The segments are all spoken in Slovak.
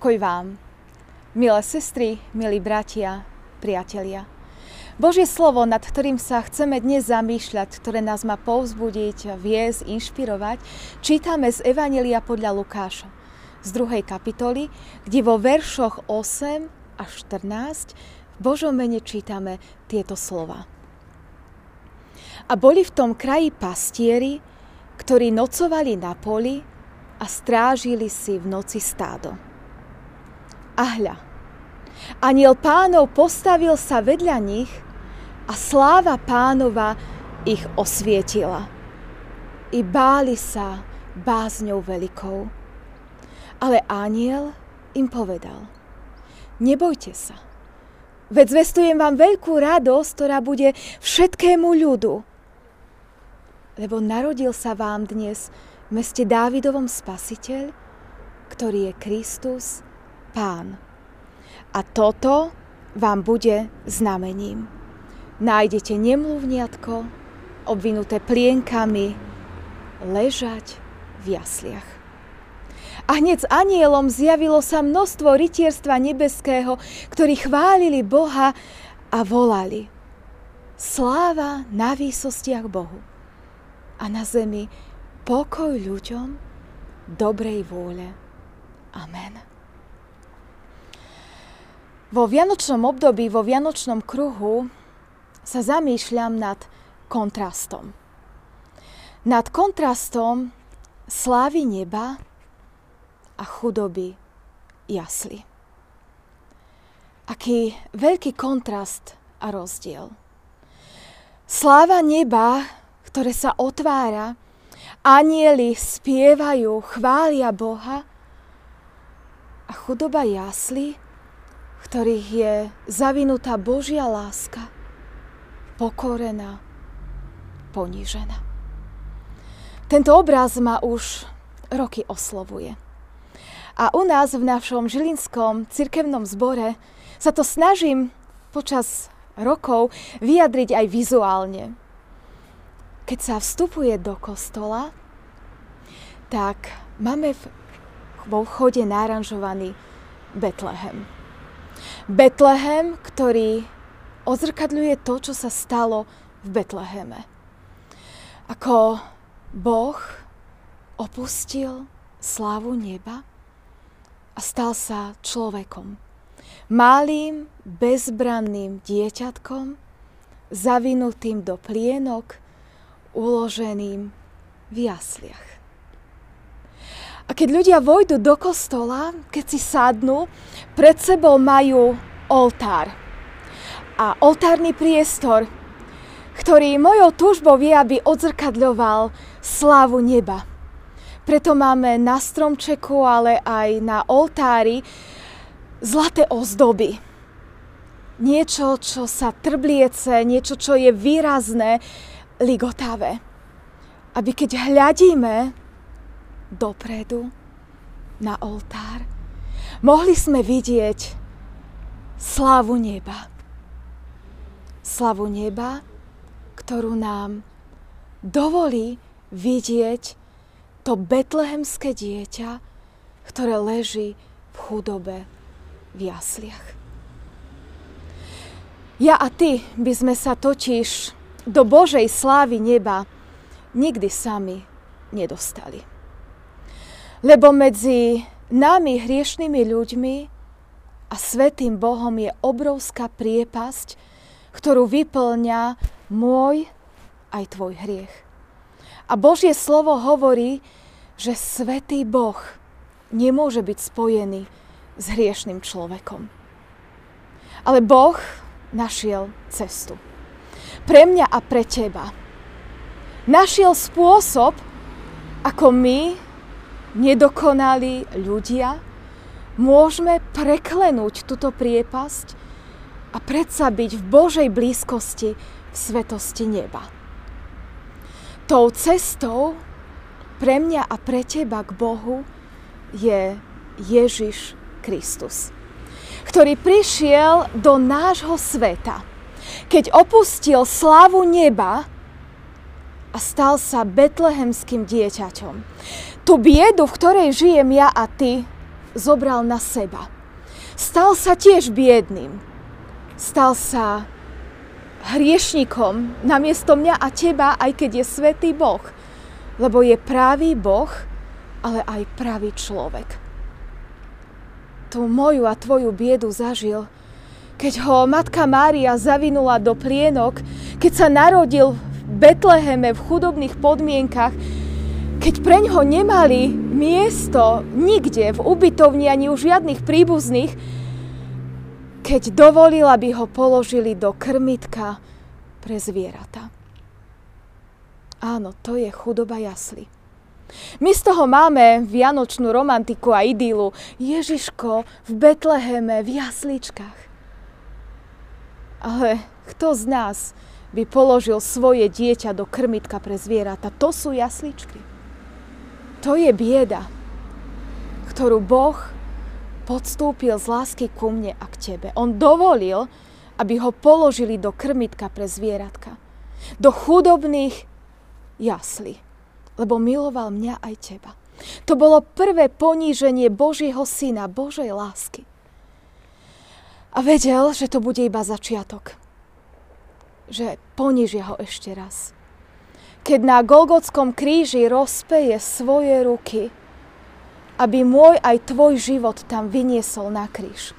Pokoj vám, milé sestry, milí bratia, priatelia. Božie slovo, nad ktorým sa chceme dnes zamýšľať, ktoré nás má povzbudiť, viesť, inšpirovať, čítame z Evanelia podľa Lukáša z druhej kapitoly, kde vo veršoch 8 až 14 v Božom mene čítame tieto slova. A boli v tom kraji pastieri, ktorí nocovali na poli a strážili si v noci stádo. A hľa, aniel pánov postavil sa vedľa nich a sláva pánova ich osvietila. I báli sa bázňou veľkou. Ale aniel im povedal, nebojte sa, veď zvestujem vám veľkú radosť, ktorá bude všetkému ľudu. Lebo narodil sa vám dnes v meste Dávidovom spasiteľ, ktorý je Kristus, pán. A toto vám bude znamením. Nájdete nemluvniatko, obvinuté plienkami, ležať v jasliach. A hneď s anielom zjavilo sa množstvo rytierstva nebeského, ktorí chválili Boha a volali. Sláva na výsostiach Bohu a na zemi pokoj ľuďom dobrej vôle. Amen. Vo vianočnom období, vo vianočnom kruhu sa zamýšľam nad kontrastom. Nad kontrastom slávy neba a chudoby jasly. Aký veľký kontrast a rozdiel. Sláva neba, ktoré sa otvára, anieli spievajú, chvália Boha a chudoba jasly, ktorých je zavinutá Božia láska, pokorená, ponížená. Tento obraz ma už roky oslovuje. A u nás v našom žilinskom cirkevnom zbore sa to snažím počas rokov vyjadriť aj vizuálne. Keď sa vstupuje do kostola, tak máme vo vchode náranžovaný Betlehem. Betlehem, ktorý odzrkadľuje to, čo sa stalo v Betleheme. Ako Boh opustil slávu neba a stal sa človekom. Malým, bezbranným dieťatkom, zavinutým do plienok, uloženým v jasliach. A keď ľudia vojdu do kostola, keď si sadnú, pred sebou majú oltár. A oltárny priestor, ktorý mojou túžbou je, aby odzrkadľoval slávu neba. Preto máme na stromčeku, ale aj na oltári zlaté ozdoby. Niečo, čo sa trbliece, niečo, čo je výrazné, ligotavé. Aby keď hľadíme dopredu na oltár, mohli sme vidieť slavu neba. Slavu neba, ktorú nám dovolí vidieť to betlehemské dieťa, ktoré leží v chudobe v jasliach. Ja a ty by sme sa totiž do Božej slávy neba nikdy sami nedostali. Lebo medzi nami, hriešnými ľuďmi a svetým Bohom je obrovská priepasť, ktorú vyplňa môj aj tvoj hriech. A Božie slovo hovorí, že svetý Boh nemôže byť spojený s hriešným človekom. Ale Boh našiel cestu. Pre mňa a pre teba. Našiel spôsob, ako my nedokonalí ľudia, môžeme preklenúť túto priepasť a predsa byť v Božej blízkosti v svetosti neba. Tou cestou pre mňa a pre teba k Bohu je Ježiš Kristus, ktorý prišiel do nášho sveta, keď opustil slávu neba a stal sa betlehemským dieťaťom tú biedu, v ktorej žijem ja a ty, zobral na seba. Stal sa tiež biedným. Stal sa hriešnikom namiesto mňa a teba, aj keď je svetý Boh. Lebo je pravý Boh, ale aj pravý človek. Tú moju a tvoju biedu zažil, keď ho matka Mária zavinula do plienok, keď sa narodil Betleheme v chudobných podmienkach, keď preň ho nemali miesto nikde v ubytovni ani u žiadnych príbuzných, keď dovolil, aby ho položili do krmitka pre zvieratá. Áno, to je chudoba jasly. My z toho máme vianočnú romantiku a idylu. Ježiško v Betleheme, v jasličkách. Ale kto z nás by položil svoje dieťa do krmitka pre zvieratá? To sú jasličky. To je bieda, ktorú Boh podstúpil z lásky ku mne a k tebe. On dovolil, aby ho položili do krmitka pre zvieratka. Do chudobných jaslí. Lebo miloval mňa aj teba. To bolo prvé poníženie Božieho syna, Božej lásky. A vedel, že to bude iba začiatok. Že ponížia ho ešte raz keď na Golgotskom kríži rozpeje svoje ruky, aby môj aj tvoj život tam vyniesol na kríž.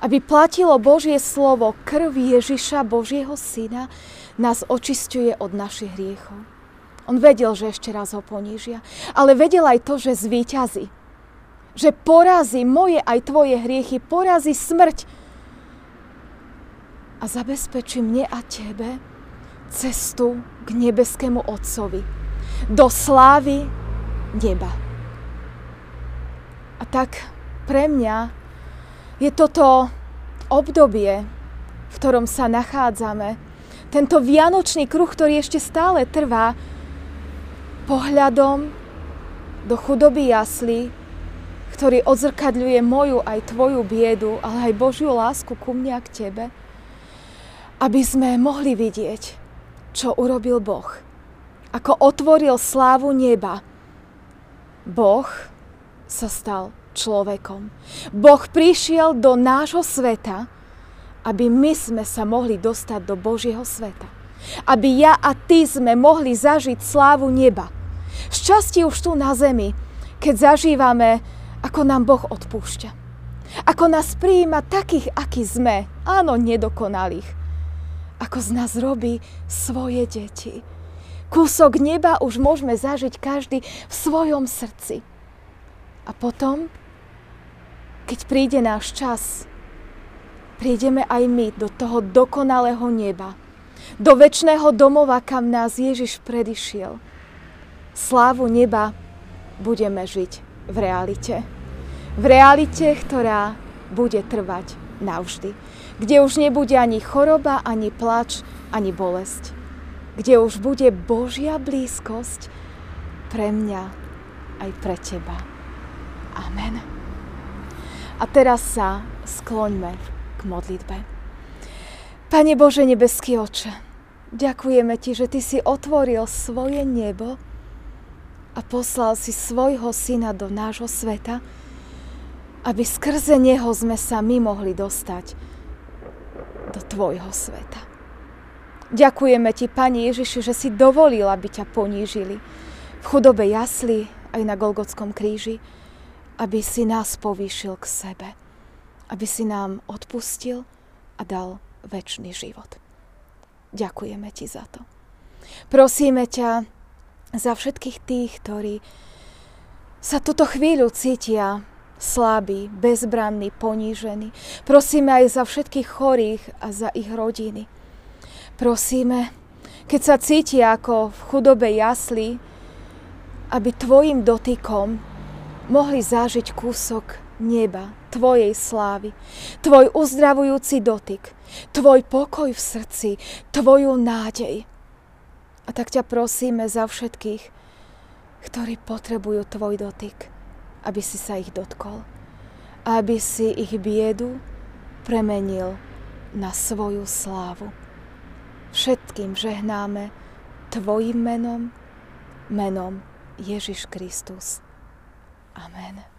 Aby platilo Božie slovo, krv Ježiša, Božieho syna, nás očistuje od našich hriechov. On vedel, že ešte raz ho ponížia, ale vedel aj to, že zvíťazí. Že porazí moje aj tvoje hriechy, porazí smrť a zabezpečí mne a tebe cestu k nebeskému Otcovi, do slávy neba. A tak pre mňa je toto obdobie, v ktorom sa nachádzame, tento vianočný kruh, ktorý ešte stále trvá, pohľadom do chudoby jasly, ktorý odzrkadľuje moju aj tvoju biedu, ale aj Božiu lásku ku mne a k tebe, aby sme mohli vidieť, čo urobil Boh. Ako otvoril slávu neba. Boh sa stal človekom. Boh prišiel do nášho sveta, aby my sme sa mohli dostať do Božieho sveta. Aby ja a ty sme mohli zažiť slávu neba. Šťastie už tu na zemi, keď zažívame, ako nám Boh odpúšťa. Ako nás prijíma takých, akí sme, áno, nedokonalých ako z nás robí svoje deti. Kúsok neba už môžeme zažiť každý v svojom srdci. A potom, keď príde náš čas, prídeme aj my do toho dokonalého neba, do väčšného domova, kam nás Ježiš predišiel. Slávu neba budeme žiť v realite. V realite, ktorá bude trvať navždy kde už nebude ani choroba, ani plač, ani bolesť. Kde už bude Božia blízkosť pre mňa aj pre teba. Amen. A teraz sa skloňme k modlitbe. Pane Bože, nebeský oče, ďakujeme Ti, že Ty si otvoril svoje nebo a poslal si svojho syna do nášho sveta, aby skrze neho sme sa my mohli dostať do tvojho sveta. Ďakujeme ti, Pani Ježiši, že si dovolil, aby ťa ponížili v chudobe jasli aj na Golgotskom kríži, aby si nás povýšil k sebe, aby si nám odpustil a dal väčší život. Ďakujeme ti za to. Prosíme ťa za všetkých tých, ktorí sa túto chvíľu cítia slabí, bezbranní, ponížení. Prosíme aj za všetkých chorých a za ich rodiny. Prosíme, keď sa cítia ako v chudobe jasli, aby tvojim dotykom mohli zažiť kúsok neba, tvojej slávy, tvoj uzdravujúci dotyk, tvoj pokoj v srdci, tvoju nádej. A tak ťa prosíme za všetkých, ktorí potrebujú tvoj dotyk aby si sa ich dotkol. Aby si ich biedu premenil na svoju slávu. Všetkým žehnáme Tvojim menom, menom Ježiš Kristus. Amen.